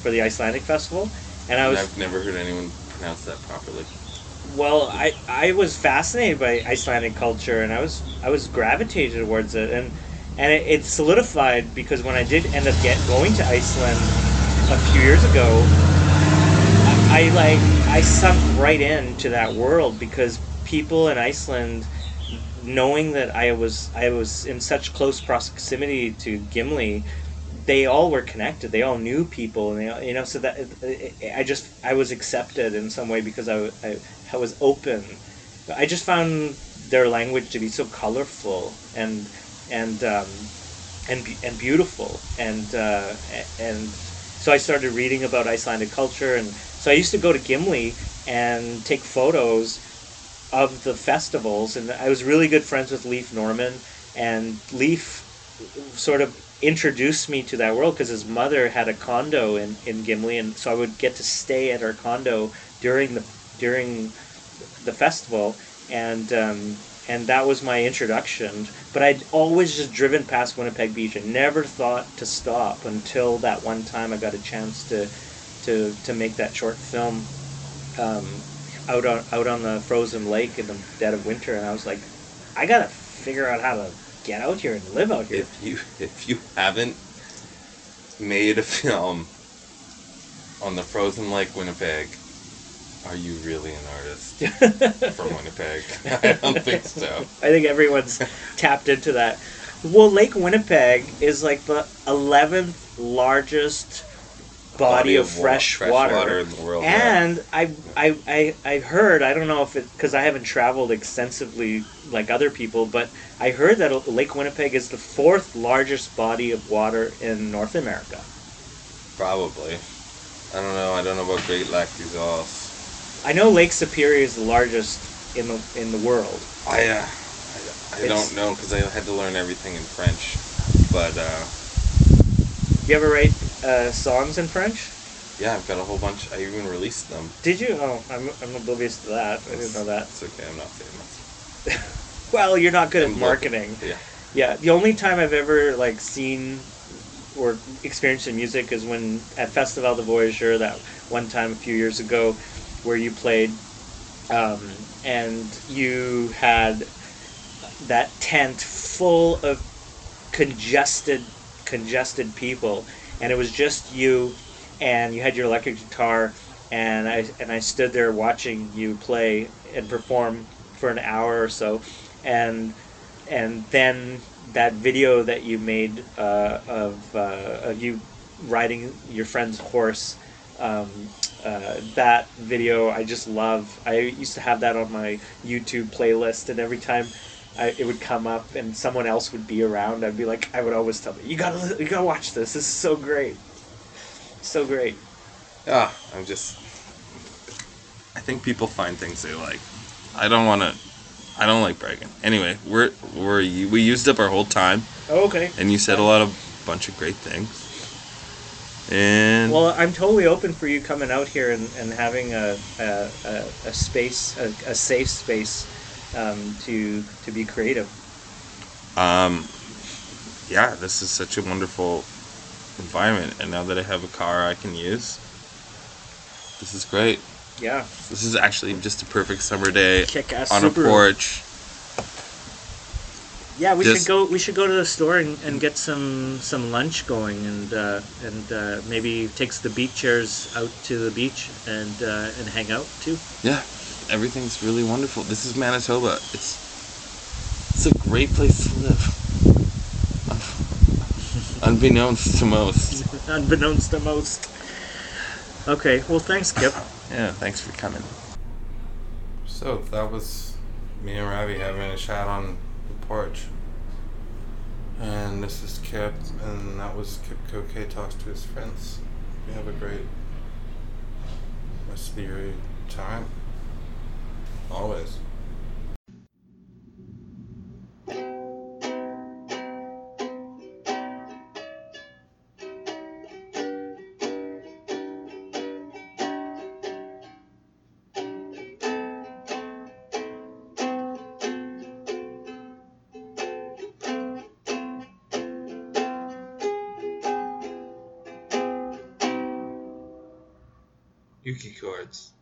for the Icelandic festival. And I And was I've never heard anyone pronounce that properly. well, I I was fascinated by Icelandic culture, and I was I was gravitated towards it, and and it, it solidified because when I did end up get going to Iceland a few years ago, I, I like I sunk right into that world because people in Iceland, knowing that I was I was in such close proximity to Gimli, they all were connected. They all knew people, and they, you know, so that I just I was accepted in some way because I, I, I was open. I just found their language to be so colorful and and um, and and beautiful, and uh, and so I started reading about Icelandic culture, and so I used to go to Gimli and take photos of the festivals, and I was really good friends with Leif Norman, and Leif sort of introduced me to that world because his mother had a condo in, in Gimli, and so I would get to stay at her condo during the during the festival, and um, and that was my introduction. But I'd always just driven past Winnipeg Beach and never thought to stop until that one time I got a chance to to to make that short film um, out on out on the frozen lake in the dead of winter, and I was like, I gotta figure out how to get out here and live out here. If you if you haven't made a film on the frozen lake Winnipeg, are you really an artist from Winnipeg? I don't think so. I think everyone's tapped into that. Well, Lake Winnipeg is like the 11th largest body, of, fresh, fresh water. water in the world. yeah. And I, I, I, I heard, I don't know if it, because I haven't traveled extensively like other people, but I heard that Lake Winnipeg is the fourth largest body of water in North America. Probably. I don't know. I don't know about Great Lac des Iles. I know Lake Superior is the largest in the in the world. I, uh, I, I don't know because I had to learn everything in French. But uh, You ever write uh, songs in French? yeah, I've got a whole bunch. I even released them. Did you? Oh, I'm, I'm oblivious to that. I didn't know that. It's okay. I'm not famous. Well, you're not good at I'm local. marketing. Yeah. Yeah, the only time I've ever like seen or experienced in music is when at Festival du Voyageur that one time a few years ago, where you played, um, and you had that tent full of congested, congested people, and it was just you, and you had your electric guitar, and I and I stood there watching you play and perform for an hour or so, and and then that video that you made uh, of, uh, of you riding your friend's horse um, uh, that video I just love. I used to have that on my YouTube playlist and every time I, it would come up and someone else would be around I'd be like I would always tell them you gotta you gotta watch this this is so great so great Yeah. I'm just. I think people find things they like. I don't want to. I don't like bragging. Anyway, we're we're we used up our whole time, oh, okay and you said a lot of bunch of great things. And Well, I'm totally open for you coming out here and, and having a, a, a, a space, a, a safe space um, to to be creative. um, yeah, this is such a wonderful environment, and now that I have a car I can use, this is great. Yeah, This is actually just a perfect summer day on Subaru. a porch. Yeah, we Just- should go. We should go to the store and, and get some some lunch going, and uh, and uh, maybe takes the beach chairs out to the beach and uh, and hang out too. Yeah, everything's really wonderful. This is Manitoba. It's it's a great place to live. Unbeknownst to most. Unbeknownst to most. Okay, well, thanks, Kip. Yeah, thanks for coming. So that was me and Ravi having a chat on the porch. And this is Kip, and that was Kip Koke talks to his friends. You have a great rest of your time. Always. Yuki chords.